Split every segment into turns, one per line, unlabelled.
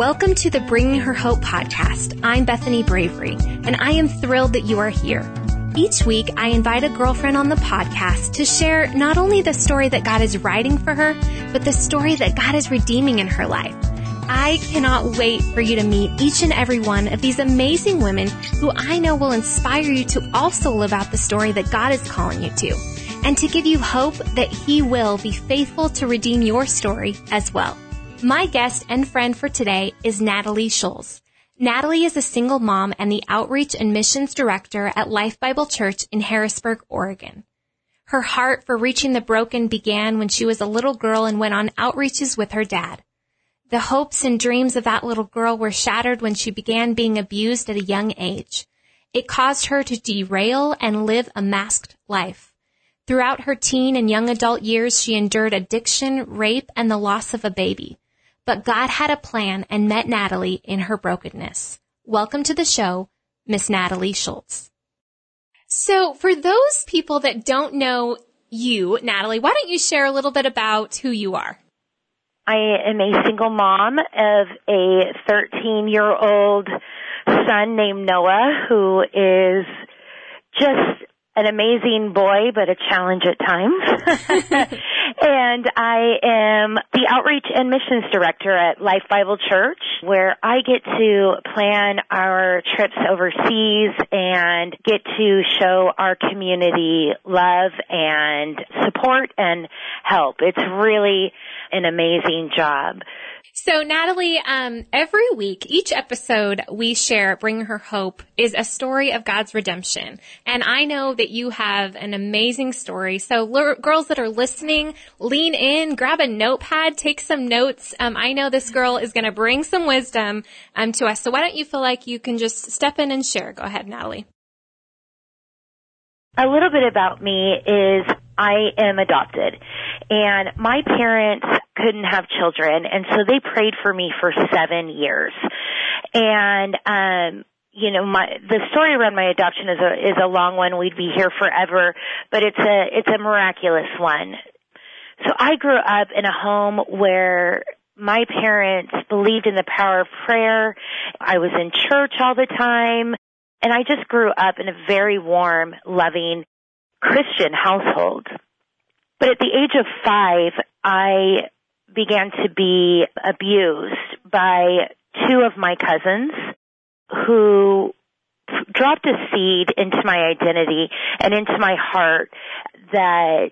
Welcome to the Bringing Her Hope podcast. I'm Bethany Bravery, and I am thrilled that you are here. Each week, I invite a girlfriend on the podcast to share not only the story that God is writing for her, but the story that God is redeeming in her life. I cannot wait for you to meet each and every one of these amazing women who I know will inspire you to also live out the story that God is calling you to, and to give you hope that He will be faithful to redeem your story as well. My guest and friend for today is Natalie Schulz. Natalie is a single mom and the outreach and missions director at Life Bible Church in Harrisburg, Oregon. Her heart for reaching the broken began when she was a little girl and went on outreaches with her dad. The hopes and dreams of that little girl were shattered when she began being abused at a young age. It caused her to derail and live a masked life. Throughout her teen and young adult years, she endured addiction, rape, and the loss of a baby. But God had a plan and met Natalie in her brokenness. Welcome to the show, Miss Natalie Schultz. So for those people that don't know you, Natalie, why don't you share a little bit about who you are?
I am a single mom of a 13 year old son named Noah who is just an amazing boy, but a challenge at times. and I am the outreach and missions director at Life Bible Church, where I get to plan our trips overseas and get to show our community love and support and help. It's really an amazing job.
So Natalie, um, every week, each episode we share Bring Her Hope is a story of God's redemption. And I know that you have an amazing story. So l- girls that are listening, lean in, grab a notepad, take some notes. Um, I know this girl is going to bring some wisdom um, to us. So why don't you feel like you can just step in and share? Go ahead, Natalie.
A little bit about me is I am adopted and my parents couldn't have children and so they prayed for me for seven years. And, um, you know, my, the story around my adoption is a, is a long one. We'd be here forever, but it's a, it's a miraculous one. So I grew up in a home where my parents believed in the power of prayer. I was in church all the time. And I just grew up in a very warm, loving Christian household. But at the age of five, I began to be abused by two of my cousins who dropped a seed into my identity and into my heart that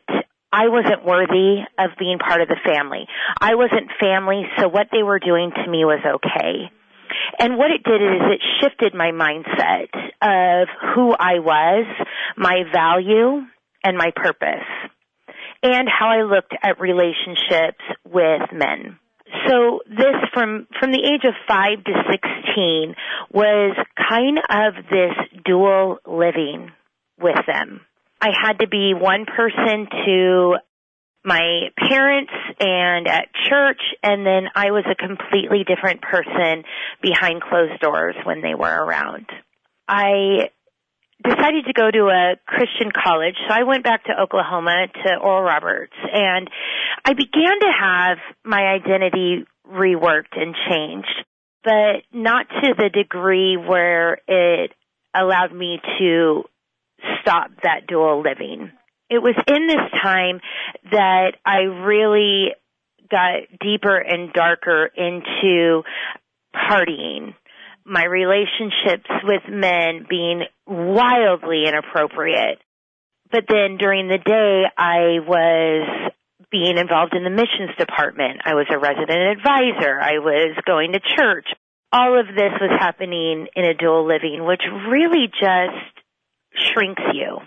I wasn't worthy of being part of the family. I wasn't family, so what they were doing to me was okay. And what it did is it shifted my mindset of who I was, my value, and my purpose, and how I looked at relationships with men. So this from, from the age of 5 to 16 was kind of this dual living with them. I had to be one person to my parents and at church and then I was a completely different person behind closed doors when they were around. I decided to go to a Christian college, so I went back to Oklahoma to Oral Roberts and I began to have my identity reworked and changed, but not to the degree where it allowed me to stop that dual living it was in this time that I really got deeper and darker into partying. My relationships with men being wildly inappropriate. But then during the day, I was being involved in the missions department. I was a resident advisor. I was going to church. All of this was happening in a dual living, which really just shrinks you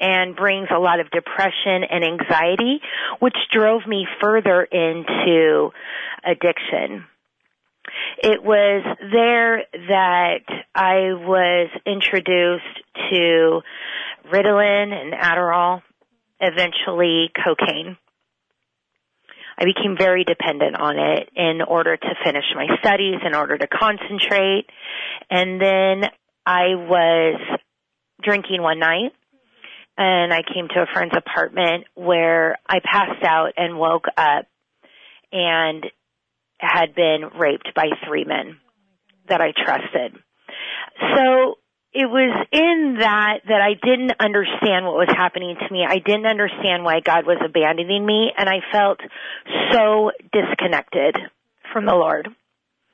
and brings a lot of depression and anxiety, which drove me further into addiction. It was there that I was introduced to Ritalin and Adderall, eventually cocaine. I became very dependent on it in order to finish my studies, in order to concentrate. And then I was drinking one night and I came to a friend's apartment where I passed out and woke up and had been raped by three men that I trusted. So it was in that that I didn't understand what was happening to me. I didn't understand why God was abandoning me and I felt so disconnected from the Lord.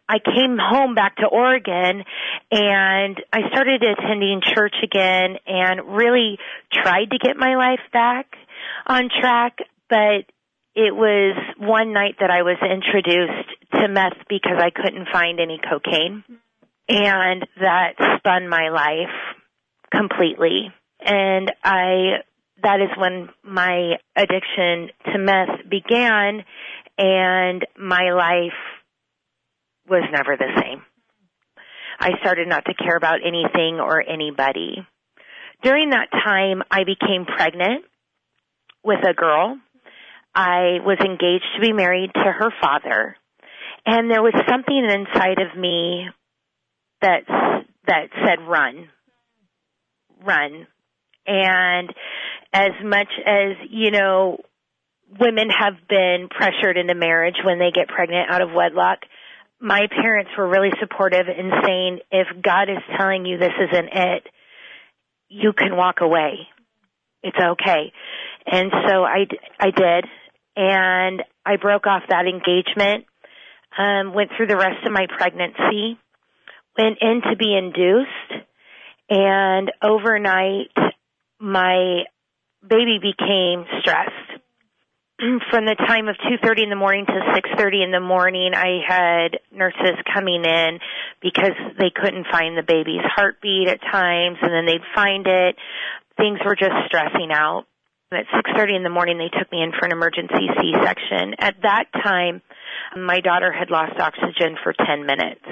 I came home back to Oregon and I started attending church again and really tried to get my life back on track, but it was one night that I was introduced to meth because I couldn't find any cocaine and that spun my life completely. And I, that is when my addiction to meth began and my life was never the same. I started not to care about anything or anybody. During that time, I became pregnant with a girl. I was engaged to be married to her father. And there was something inside of me that that said run run and as much as you know women have been pressured into marriage when they get pregnant out of wedlock my parents were really supportive in saying if god is telling you this isn't it you can walk away. It's okay. And so i i did. And i broke off that engagement um went through the rest of my pregnancy went in to be induced and overnight my baby became stressed. From the time of 2:30 in the morning to 6:30 in the morning, I had nurses coming in because they couldn't find the baby's heartbeat at times and then they'd find it. Things were just stressing out. At 6:30 in the morning they took me in for an emergency C-section. At that time, my daughter had lost oxygen for 10 minutes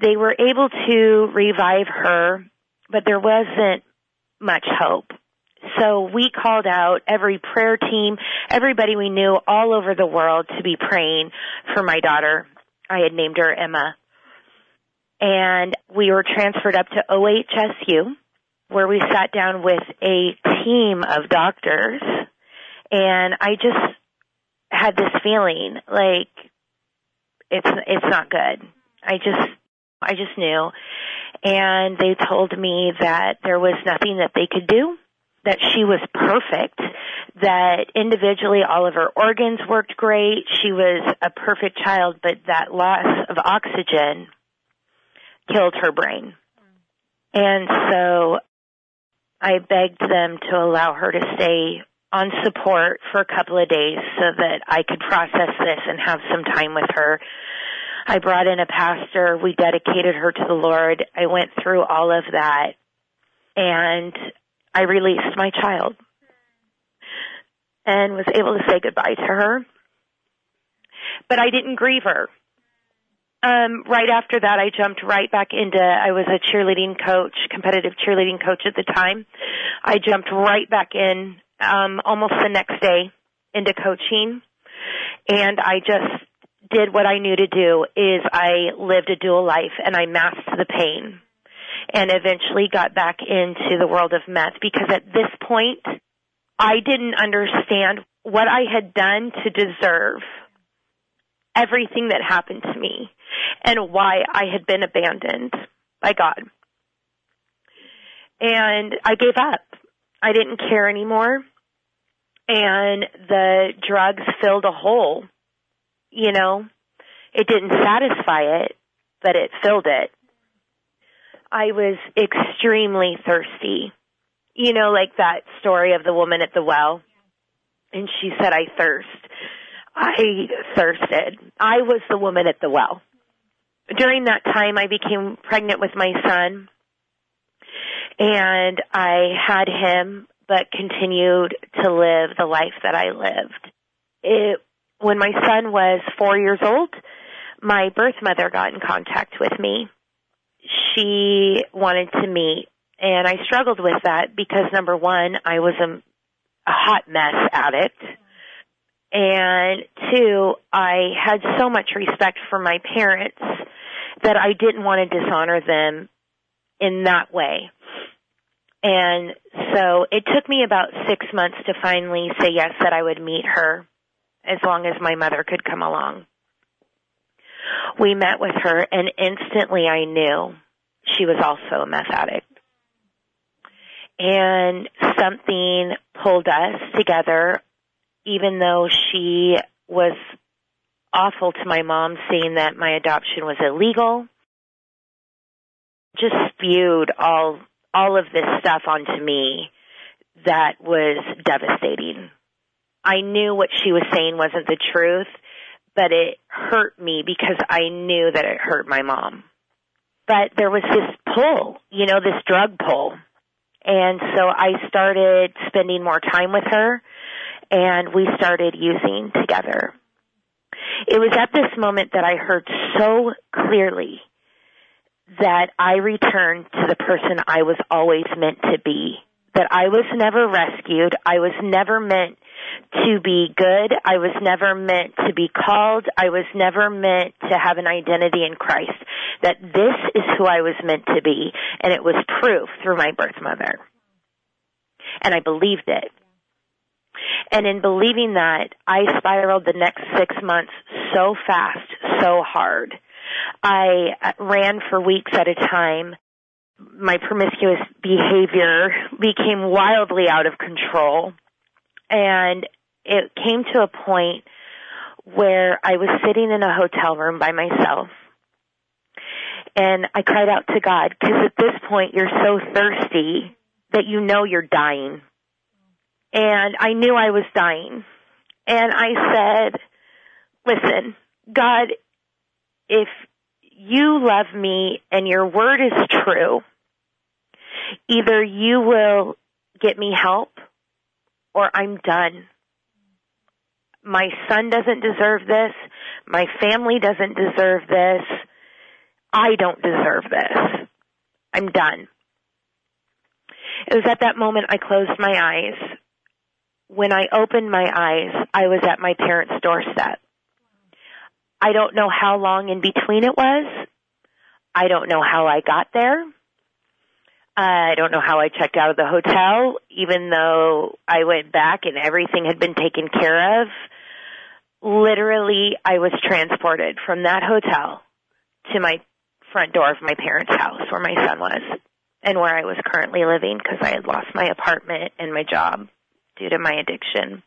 they were able to revive her, but there wasn't much hope. So we called out every prayer team, everybody we knew all over the world to be praying for my daughter. I had named her Emma. And we were transferred up to OHSU where we sat down with a team of doctors and I just had this feeling like it's it's not good. I just I just knew. And they told me that there was nothing that they could do, that she was perfect, that individually all of her organs worked great, she was a perfect child, but that loss of oxygen killed her brain. And so I begged them to allow her to stay on support for a couple of days so that I could process this and have some time with her I brought in a pastor. We dedicated her to the Lord. I went through all of that and I released my child and was able to say goodbye to her. But I didn't grieve her. Um, right after that, I jumped right back into, I was a cheerleading coach, competitive cheerleading coach at the time. I jumped right back in, um, almost the next day into coaching. And I just did what I knew to do is I lived a dual life and I masked the pain and eventually got back into the world of meth because at this point I didn't understand what I had done to deserve everything that happened to me and why I had been abandoned by God. And I gave up. I didn't care anymore. And the drugs filled a hole you know, it didn't satisfy it, but it filled it. I was extremely thirsty. You know, like that story of the woman at the well. And she said, I thirst. I thirsted. I was the woman at the well. During that time, I became pregnant with my son. And I had him, but continued to live the life that I lived. It when my son was four years old, my birth mother got in contact with me. She wanted to meet, and I struggled with that because number one, I was a, a hot mess addict. And two, I had so much respect for my parents that I didn't want to dishonor them in that way. And so it took me about six months to finally say yes that I would meet her as long as my mother could come along. We met with her and instantly I knew she was also a meth addict. And something pulled us together, even though she was awful to my mom saying that my adoption was illegal. Just spewed all, all of this stuff onto me that was devastating. I knew what she was saying wasn't the truth, but it hurt me because I knew that it hurt my mom. But there was this pull, you know, this drug pull. And so I started spending more time with her and we started using together. It was at this moment that I heard so clearly that I returned to the person I was always meant to be. That I was never rescued. I was never meant to be good. I was never meant to be called. I was never meant to have an identity in Christ. That this is who I was meant to be. And it was proof through my birth mother. And I believed it. And in believing that, I spiraled the next six months so fast, so hard. I uh, ran for weeks at a time. My promiscuous behavior became wildly out of control. And it came to a point where I was sitting in a hotel room by myself. And I cried out to God because at this point you're so thirsty that you know you're dying. And I knew I was dying. And I said, listen, God, if you love me and your word is true, either you will get me help or I'm done. My son doesn't deserve this. My family doesn't deserve this. I don't deserve this. I'm done. It was at that moment I closed my eyes. When I opened my eyes, I was at my parents' doorstep. I don't know how long in between it was. I don't know how I got there. I don't know how I checked out of the hotel, even though I went back and everything had been taken care of. Literally, I was transported from that hotel to my front door of my parents' house where my son was and where I was currently living because I had lost my apartment and my job due to my addiction.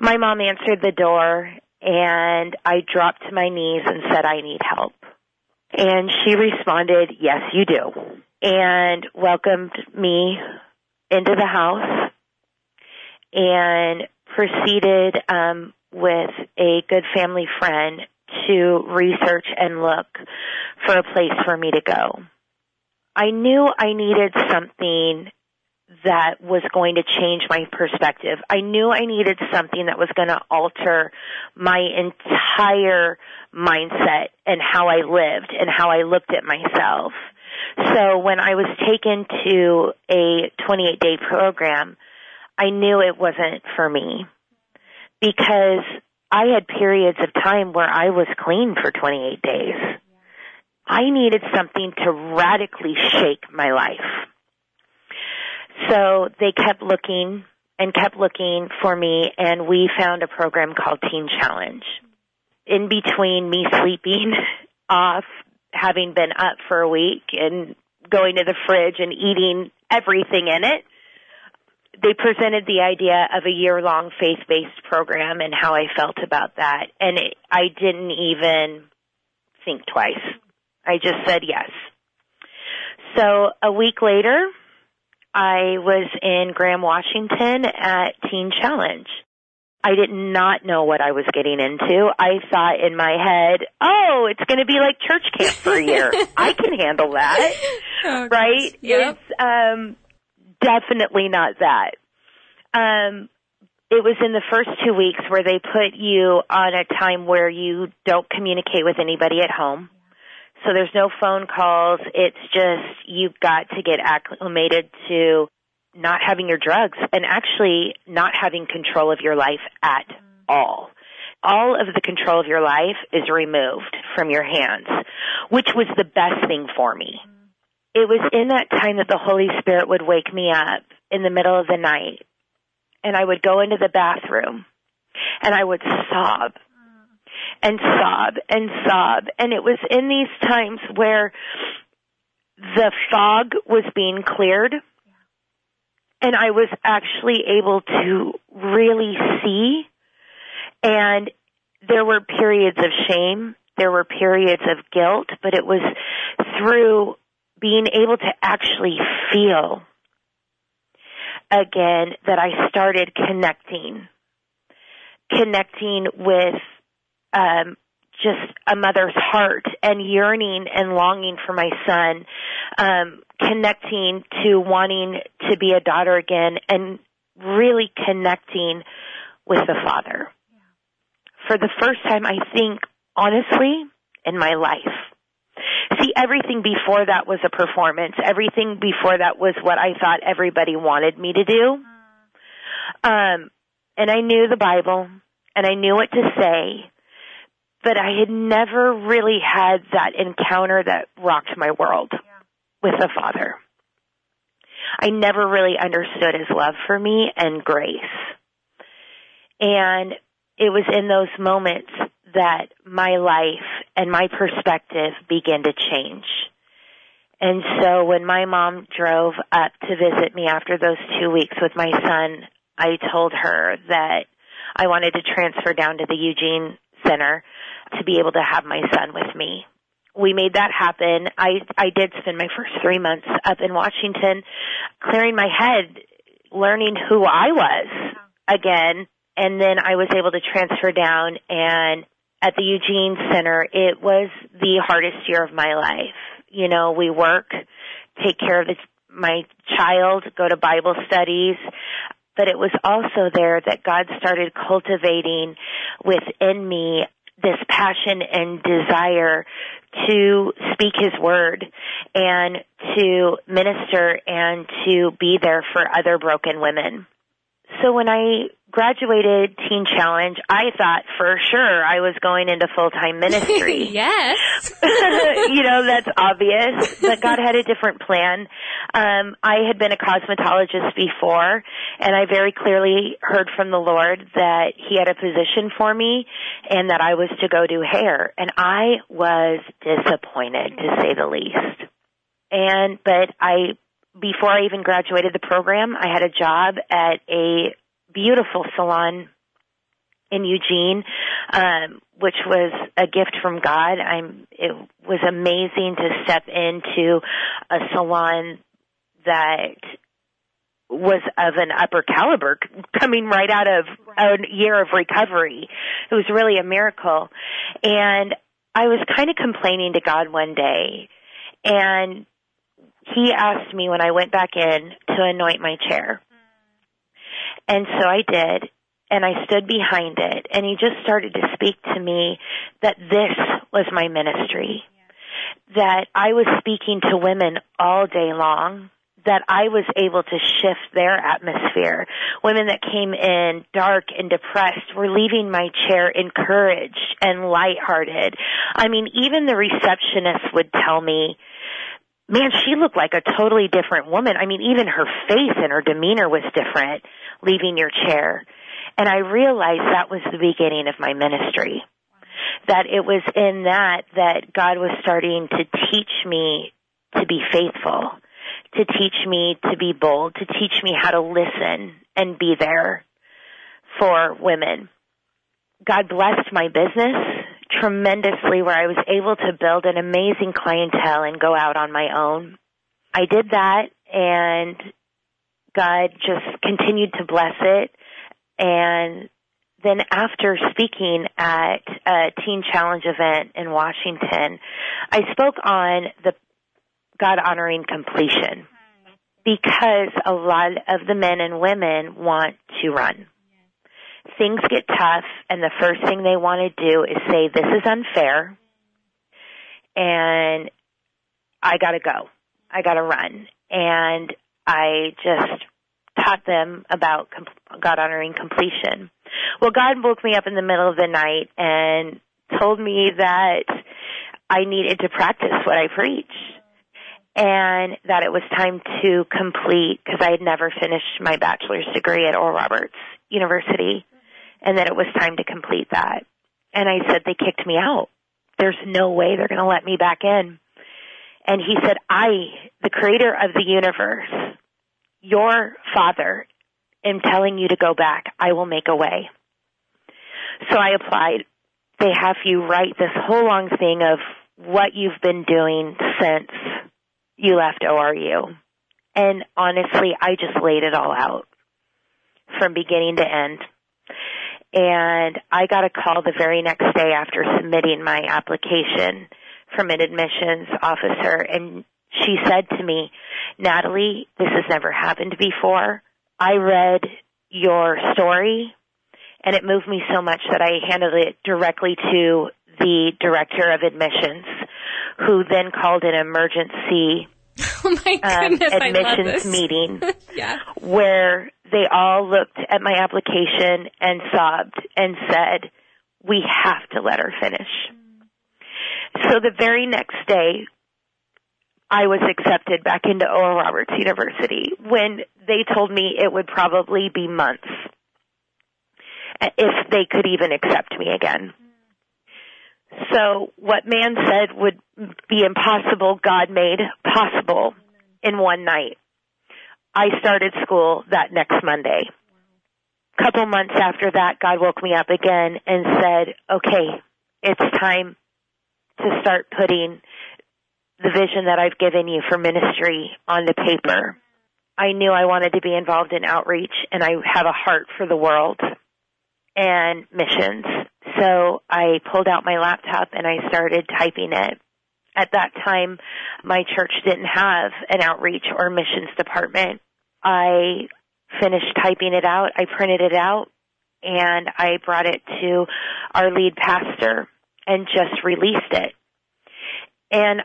My mom answered the door and I dropped to my knees and said, I need help. And she responded, yes, you do and welcomed me into the house and proceeded um, with a good family friend to research and look for a place for me to go. I knew I needed something that was going to change my perspective. I knew I needed something that was going to alter my entire mindset and how I lived and how I looked at myself. So when I was taken to a 28 day program, I knew it wasn't for me because I had periods of time where I was clean for 28 days. I needed something to radically shake my life. So they kept looking and kept looking for me and we found a program called Teen Challenge. In between me sleeping off having been up for a week and going to the fridge and eating everything in it, they presented the idea of a year long faith based program and how I felt about that. And it, I didn't even think twice. I just said yes. So a week later, I was in Graham, Washington at Teen Challenge. I did not know what I was getting into. I thought in my head, oh, it's going to be like church camp for a year. I can handle that. Oh, right?
Yep.
It's um definitely not that. Um it was in the first 2 weeks where they put you on a time where you don't communicate with anybody at home. So there's no phone calls. It's just you've got to get acclimated to not having your drugs and actually not having control of your life at all. All of the control of your life is removed from your hands, which was the best thing for me. It was in that time that the Holy Spirit would wake me up in the middle of the night and I would go into the bathroom and I would sob and sob and sob. And it was in these times where the fog was being cleared and I was actually able to really see. And there were periods of shame, there were periods of guilt, but it was through being able to actually feel again that I started connecting, connecting with um, just a mother's heart and yearning and longing for my son, um, connecting to wanting to be a daughter again, and really connecting with the father. For the first time, I think, honestly, in my life. See, everything before that was a performance. Everything before that was what I thought everybody wanted me to do. Um, and I knew the Bible, and I knew what to say, but I had never really had that encounter that rocked my world yeah. with the Father. I never really understood His love for me and grace. And it was in those moments that my life and my perspective began to change. And so when my mom drove up to visit me after those two weeks with my son, I told her that I wanted to transfer down to the Eugene Center to be able to have my son with me. We made that happen. I I did spend my first 3 months up in Washington clearing my head, learning who I was again, and then I was able to transfer down and at the Eugene Center, it was the hardest year of my life. You know, we work, take care of the, my child, go to Bible studies, but it was also there that God started cultivating within me this passion and desire to speak his word and to minister and to be there for other broken women. So when I graduated Teen Challenge, I thought for sure I was going into full-time ministry.
yes.
you know, that's obvious, but God had a different plan. Um, I had been a cosmetologist before, and I very clearly heard from the Lord that He had a position for me and that I was to go do hair. And I was disappointed, to say the least. And, but I before I even graduated the program, I had a job at a beautiful salon in Eugene, um, which was a gift from God. I'm, it was amazing to step into a salon that was of an upper caliber coming right out of a year of recovery. It was really a miracle. And I was kind of complaining to God one day and he asked me when I went back in to anoint my chair. And so I did, and I stood behind it, and he just started to speak to me that this was my ministry. That I was speaking to women all day long, that I was able to shift their atmosphere. Women that came in dark and depressed were leaving my chair encouraged and lighthearted. I mean, even the receptionist would tell me, man, she looked like a totally different woman. I mean, even her face and her demeanor was different leaving your chair. And I realized that was the beginning of my ministry. That it was in that that God was starting to teach me to be faithful, to teach me to be bold, to teach me how to listen and be there for women. God blessed my business tremendously where I was able to build an amazing clientele and go out on my own. I did that and God just continued to bless it. And then after speaking at a Teen Challenge event in Washington, I spoke on the God honoring completion because a lot of the men and women want to run things get tough and the first thing they want to do is say, this is unfair and I gotta go. I gotta run. And I just taught them about God honoring completion. Well, God woke me up in the middle of the night and told me that I needed to practice what I preach and that it was time to complete because I had never finished my bachelor's degree at Oral Roberts University and that it was time to complete that. And I said, they kicked me out. There's no way they're going to let me back in. And he said, I, the creator of the universe, your father, am telling you to go back. I will make a way. So I applied. They have you write this whole long thing of what you've been doing since you left ORU. And honestly, I just laid it all out from beginning to end. And I got a call the very next day after submitting my application from an admissions officer and she said to me, Natalie, this has never happened before. I read your story and it moved me so much that I handed it directly to the director of admissions who then called an emergency
oh um,
admissions meeting
yeah.
where they all looked at my application and sobbed and said, we have to let her finish. So the very next day, I was accepted back into Oral Roberts University when they told me it would probably be months if they could even accept me again. So what man said would be impossible, God made possible in one night. I started school that next Monday. Couple months after that, God woke me up again and said, okay, it's time to start putting the vision that I've given you for ministry on the paper. I knew I wanted to be involved in outreach and I have a heart for the world and missions. So I pulled out my laptop and I started typing it. At that time, my church didn't have an outreach or missions department. I finished typing it out. I printed it out and I brought it to our lead pastor and just released it. And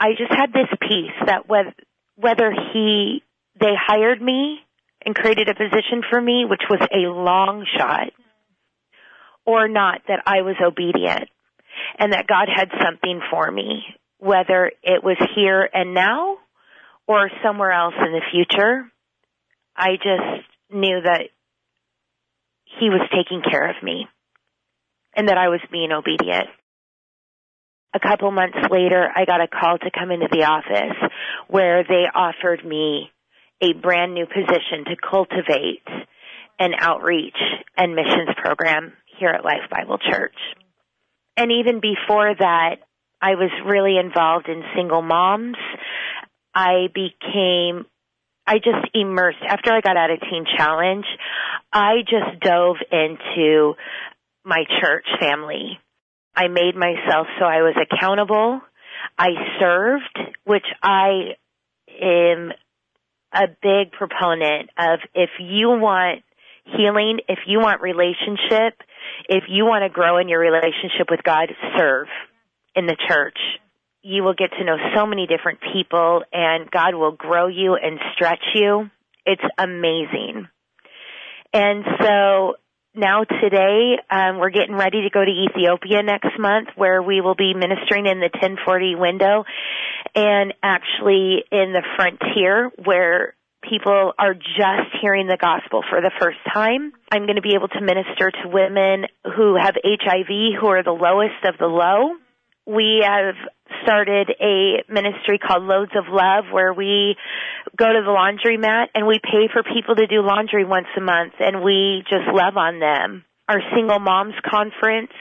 I just had this peace that whether, whether he, they hired me and created a position for me, which was a long shot, or not, that I was obedient and that God had something for me, whether it was here and now or somewhere else in the future. I just knew that he was taking care of me and that I was being obedient a couple months later, I got a call to come into the office where they offered me a brand new position to cultivate an outreach and missions program here at Life Bible Church. And even before that, I was really involved in single moms. I became, I just immersed, after I got out of Teen Challenge, I just dove into my church family I made myself so I was accountable. I served, which I am a big proponent of if you want healing, if you want relationship, if you want to grow in your relationship with God, serve in the church. You will get to know so many different people and God will grow you and stretch you. It's amazing. And so now today um, we're getting ready to go to Ethiopia next month where we will be ministering in the 1040 window and actually in the frontier where people are just hearing the gospel for the first time. I'm going to be able to minister to women who have HIV who are the lowest of the low. We have started a ministry called Loads of Love where we go to the laundromat and we pay for people to do laundry once a month and we just love on them. Our single moms conference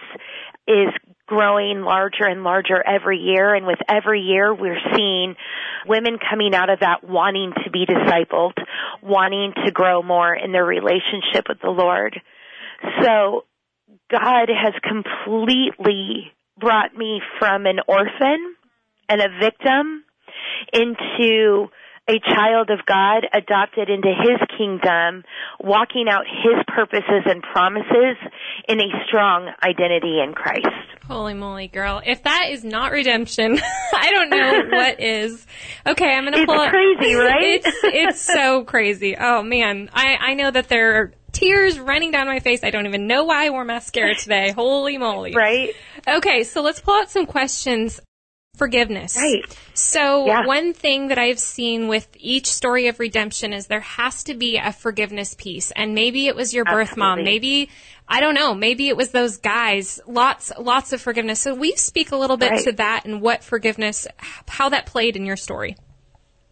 is growing larger and larger every year and with every year we're seeing women coming out of that wanting to be discipled, wanting to grow more in their relationship with the Lord. So God has completely brought me from an orphan and a victim into a child of God adopted into His kingdom, walking out His purposes and promises in a strong identity in Christ.
Holy moly, girl. If that is not redemption, I don't know what is. Okay, I'm gonna pull
It's crazy, right?
it's, it's so crazy. Oh man. I, I know that there are tears running down my face. I don't even know why I wore mascara today. Holy moly.
Right?
Okay, so let's pull out some questions Forgiveness.
Right.
So,
Yeah.
one thing that I've seen with each story of redemption is there has to be a forgiveness piece. And maybe it was your birth mom. Maybe, I don't know, maybe it was those guys. Lots, lots of forgiveness. So, we speak a little bit
Right.
to that and what forgiveness, how that played in your story.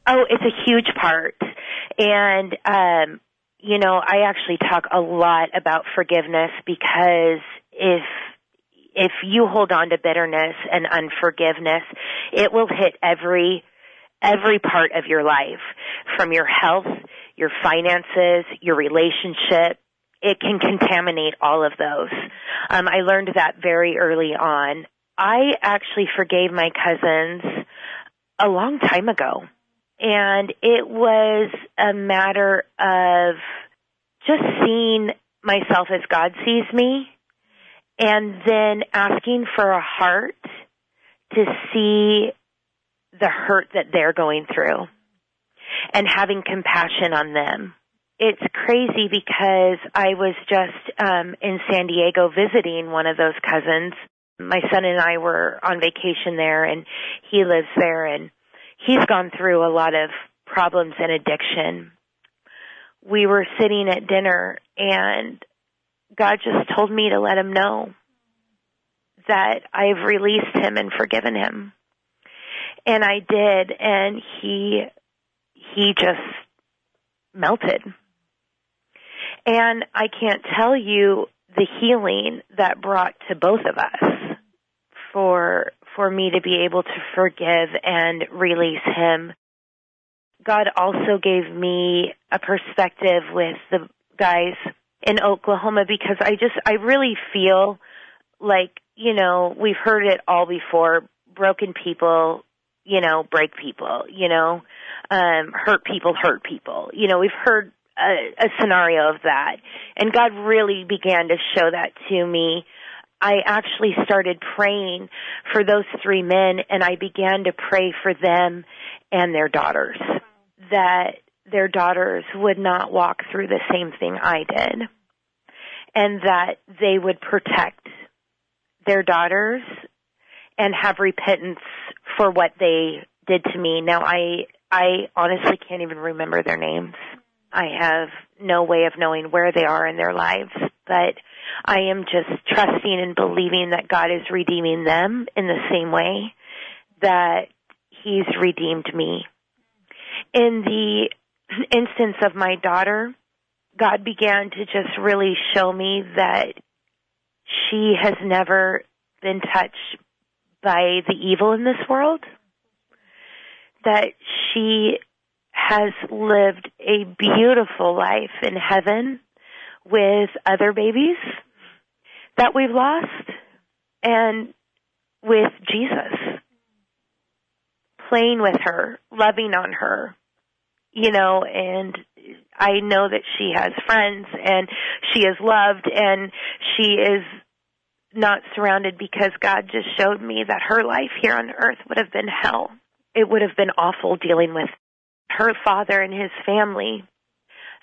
Oh, it's a huge part. And, um, you know, I actually talk a lot about forgiveness because if, if you hold on to bitterness and unforgiveness, it will hit every, every part of your life from your health, your finances, your relationship. It can contaminate all of those. Um, I learned that very early on. I actually forgave my cousins a long time ago. And it was a matter of just seeing myself as God sees me and then asking for a heart to see the hurt that they're going through and having compassion on them. It's crazy because I was just um in San Diego visiting one of those cousins. My son and I were on vacation there and he lives there and he's gone through a lot of problems and addiction. We were sitting at dinner and God just told me to let him know that I've released him and forgiven him. And I did and he he just melted. And I can't tell you the healing that brought to both of us for for me to be able to forgive and release him. God also gave me a perspective with the guys in Oklahoma because I just I really feel like, you know, we've heard it all before, broken people, you know, break people, you know, um hurt people hurt people. You know, we've heard a, a scenario of that. And God really began to show that to me I actually started praying for those three men and I began to pray for them and their daughters that their daughters would not walk through the same thing I did and that they would protect their daughters and have repentance for what they did to me. Now I I honestly can't even remember their names. I have no way of knowing where they are in their lives, but I am just trusting and believing that God is redeeming them in the same way that He's redeemed me. In the instance of my daughter, God began to just really show me that she has never been touched by the evil in this world, that she has lived a beautiful life in heaven with other babies that we've lost and with Jesus. Playing with her, loving on her, you know, and I know that she has friends and she is loved and she is not surrounded because God just showed me that her life here on earth would have been hell. It would have been awful dealing with her father and his family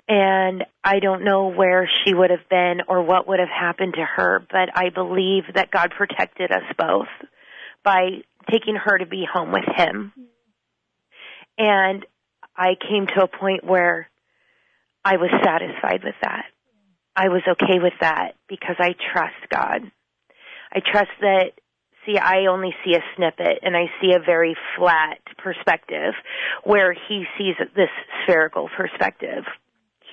and I don't know where she would have been or what would have happened to her, but I believe that God protected us both by taking her to be home with him. And I came to a point where I was satisfied with that. I was okay with that because I trust God. I trust that see, I only see a snippet and I see a very flat perspective where he sees this spherical perspective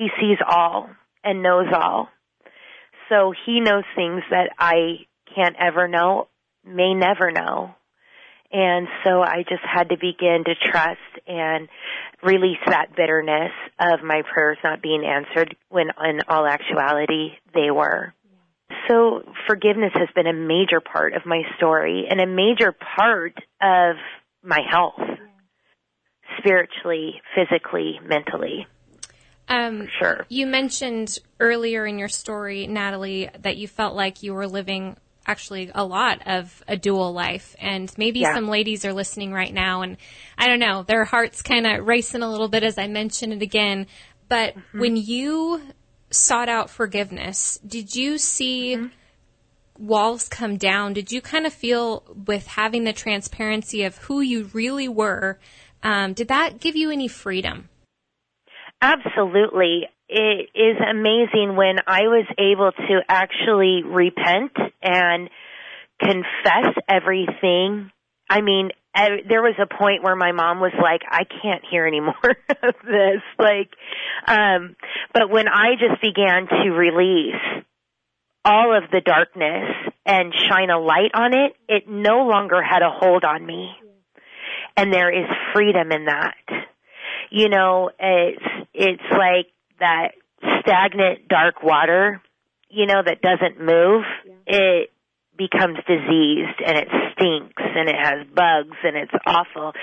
he sees all and knows all. So he knows things that I can't ever know, may never know. And so I just had to begin to trust and release that bitterness of my prayers not being answered when in all actuality they were. So forgiveness has been a major part of my story and a major part of my health. Spiritually, physically, mentally.
Um,
Sure.
You mentioned earlier in your story, Natalie, that you felt like you were living actually a lot of a dual life. And maybe
Yeah.
some ladies are listening right now and I don't know, their hearts kind of racing a little bit as I mention it again. But when you sought out forgiveness, did you see walls come down, did you kind of feel with having the transparency of who you really were, um, did that give you any freedom?
Absolutely. It is amazing when I was able to actually repent and confess everything. I mean, there was a point where my mom was like, I can't hear any more of this. Like, um, but when I just began to release all of the darkness and shine a light on it, it no longer had a hold on me. And there is freedom in that. You know, it's, it's like that stagnant dark water, you know, that doesn't move. It, becomes diseased and it stinks and it has bugs and it's awful.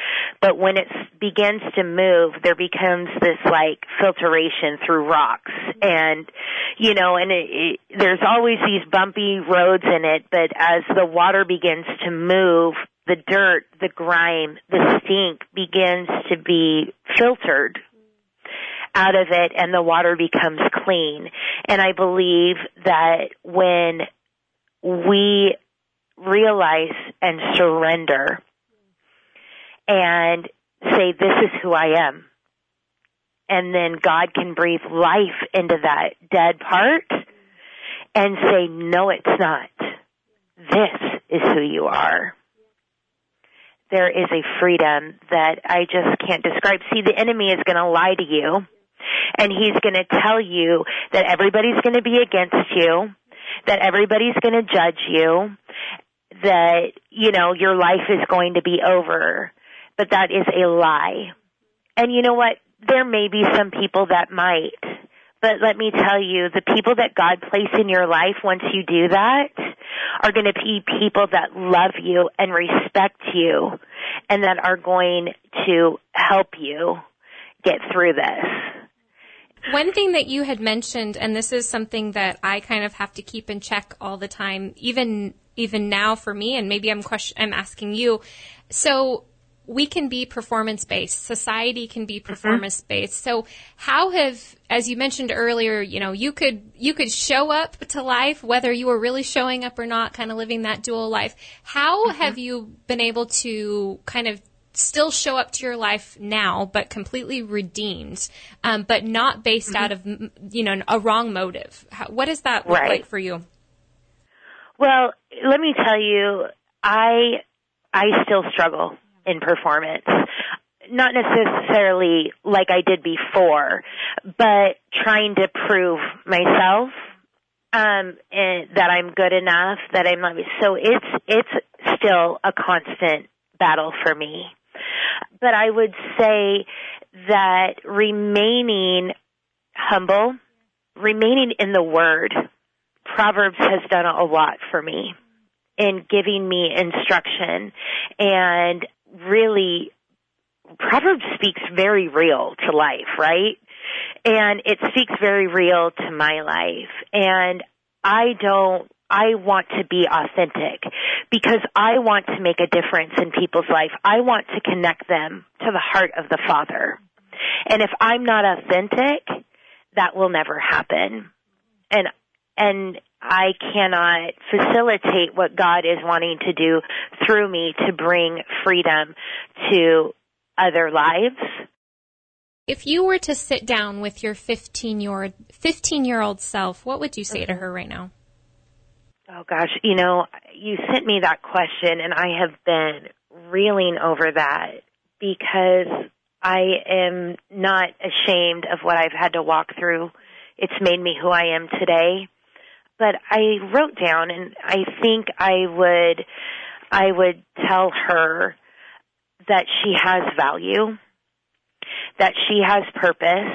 But when it begins to move, there becomes this like filtration through rocks mm-hmm. and, you know, and it, it, there's always these bumpy roads in it, but as the water begins to move, the dirt, the grime, the stink begins to be filtered out of it and the water becomes clean. And I believe that when we realize and surrender and say, this is who I am. And then God can breathe life into that dead part and say, no, it's not. This is who you are. There is a freedom that I just can't describe. See, the enemy is going to lie to you and he's going to tell you that everybody's going to be against you that everybody's going to judge you, that, you know, your life is going to be over. But that is a lie. And you know what? There may be some people that might. But let me tell you, the people that God placed in your life once you do that are going to be people that love you and respect you and that are going to help you get through this.
One thing that you had mentioned, and this is something that I kind of have to keep in check all the time, even even now for me, and maybe I'm question I'm asking you. So we can be performance based. Society can be mm-hmm. performance based. So how have, as you mentioned earlier, you know, you could, you could show up to life, whether you were really showing up or not, kind of living that dual life. How mm-hmm. have you been able to kind of still show up to your life now, but completely redeemed, um, but not based mm-hmm. out of you know a wrong motive. How, what does that look right. like for you?
Well, let me tell you, I I still struggle in performance. Not necessarily like I did before, but trying to prove myself um and that I'm good enough, that I'm so it's it's still a constant battle for me. But I would say that remaining humble, remaining in the Word, Proverbs has done a lot for me in giving me instruction and really Proverbs speaks very real to life, right? And it speaks very real to my life. And I don't I want to be authentic because I want to make a difference in people's life. I want to connect them to the heart of the Father. And if I'm not authentic, that will never happen. And, and I cannot facilitate what God is wanting to do through me to bring freedom to other lives.
If you were to sit down with your 15 year, 15 year old self, what would you say to her right now?
Oh gosh, you know, you sent me that question and I have been reeling over that because I am not ashamed of what I've had to walk through. It's made me who I am today. But I wrote down and I think I would I would tell her that she has value, that she has purpose,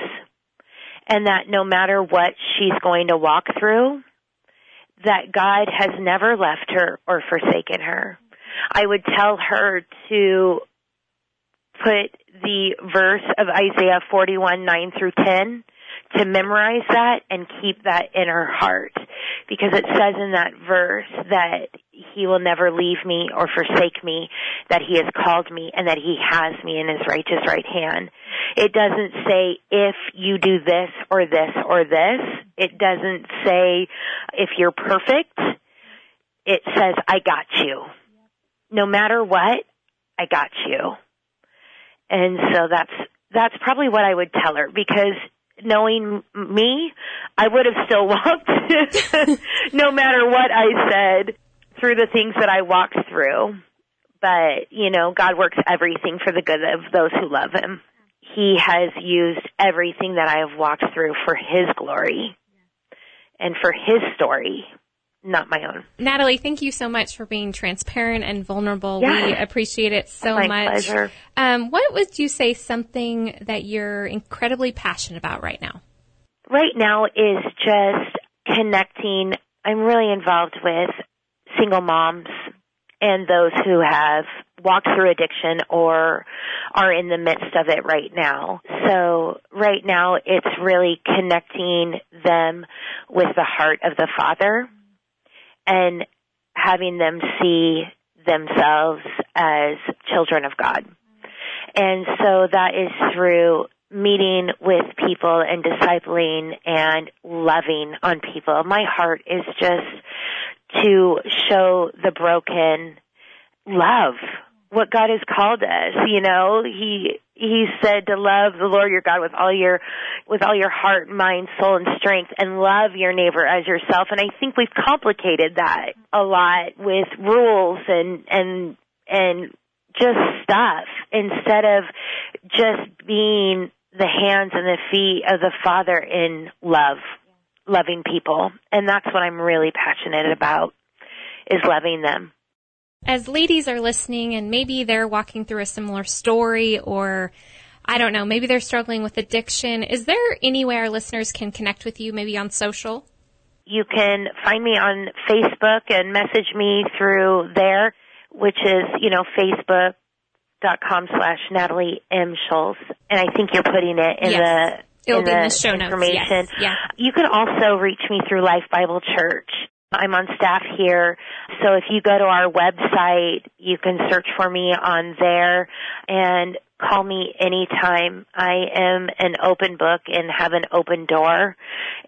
and that no matter what she's going to walk through, that God has never left her or forsaken her. I would tell her to put the verse of Isaiah 41, 9 through 10 to memorize that and keep that in her heart because it says in that verse that he will never leave me or forsake me, that he has called me and that he has me in his righteous right hand. It doesn't say if you do this or this or this. It doesn't say if you're perfect. it says, I got you. No matter what, I got you. And so that's, that's probably what I would tell her because knowing me, I would have still walked no matter what I said through the things that I walked through. But, you know, God works everything for the good of those who love Him. He has used everything that I have walked through for His glory and for His story, not my own.
Natalie, thank you so much for being transparent and vulnerable.
Yes.
We appreciate it so
My
much.
pleasure.
Um, what would you say something that you're incredibly passionate about right now?
right now is just connecting. I'm really involved with single moms and those who have walked through addiction or are in the midst of it right now. So right now it's really connecting them with the heart of the Father and having them see themselves as children of God. And so that is through meeting with people and discipling and loving on people. My heart is just to show the broken love what God has called us. You know, He He said to love the Lord your God with all your with all your heart, mind, soul, and strength, and love your neighbor as yourself. And I think we've complicated that a lot with rules and and and just stuff instead of just being the hands and the feet of the Father in love, loving people. And that's what I'm really passionate about is loving them.
As ladies are listening and maybe they're walking through a similar story or I don't know, maybe they're struggling with addiction, is there any way our listeners can connect with you, maybe on social?
You can find me on Facebook and message me through there, which is, you know, Facebook dot com slash Natalie M. Schultz. And I think you're putting it in
Yes.
the
It'll
in
be in
the
the show notes, yes. Yeah.
You can also reach me through Life Bible Church. I'm on staff here, so if you go to our website, you can search for me on there and call me anytime. I am an open book and have an open door,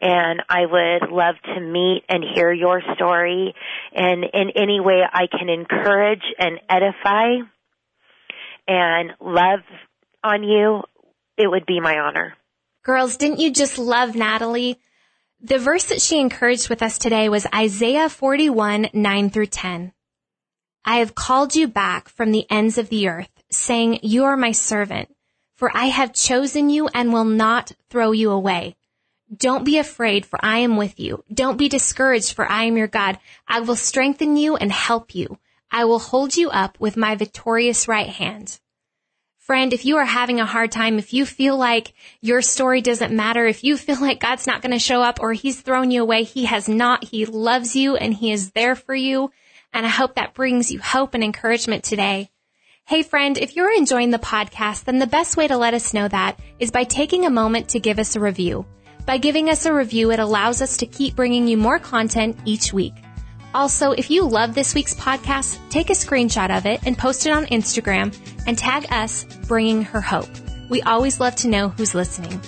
and I would love to meet and hear your story, and in any way I can encourage and edify and love on you, it would be my honor.
Girls, didn't you just love Natalie? The verse that she encouraged with us today was Isaiah 41, 9 through 10. I have called you back from the ends of the earth, saying, You are my servant, for I have chosen you and will not throw you away. Don't be afraid, for I am with you. Don't be discouraged, for I am your God. I will strengthen you and help you. I will hold you up with my victorious right hand. Friend, if you are having a hard time, if you feel like your story doesn't matter, if you feel like God's not going to show up or he's thrown you away, he has not. He loves you and he is there for you. And I hope that brings you hope and encouragement today. Hey friend, if you're enjoying the podcast, then the best way to let us know that is by taking a moment to give us a review. By giving us a review, it allows us to keep bringing you more content each week. Also, if you love this week's podcast, take a screenshot of it and post it on Instagram and tag us bringing her hope. We always love to know who's listening.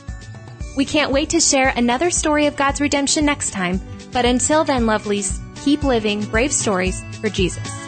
We can't wait to share another story of God's redemption next time. But until then, lovelies, keep living brave stories for Jesus.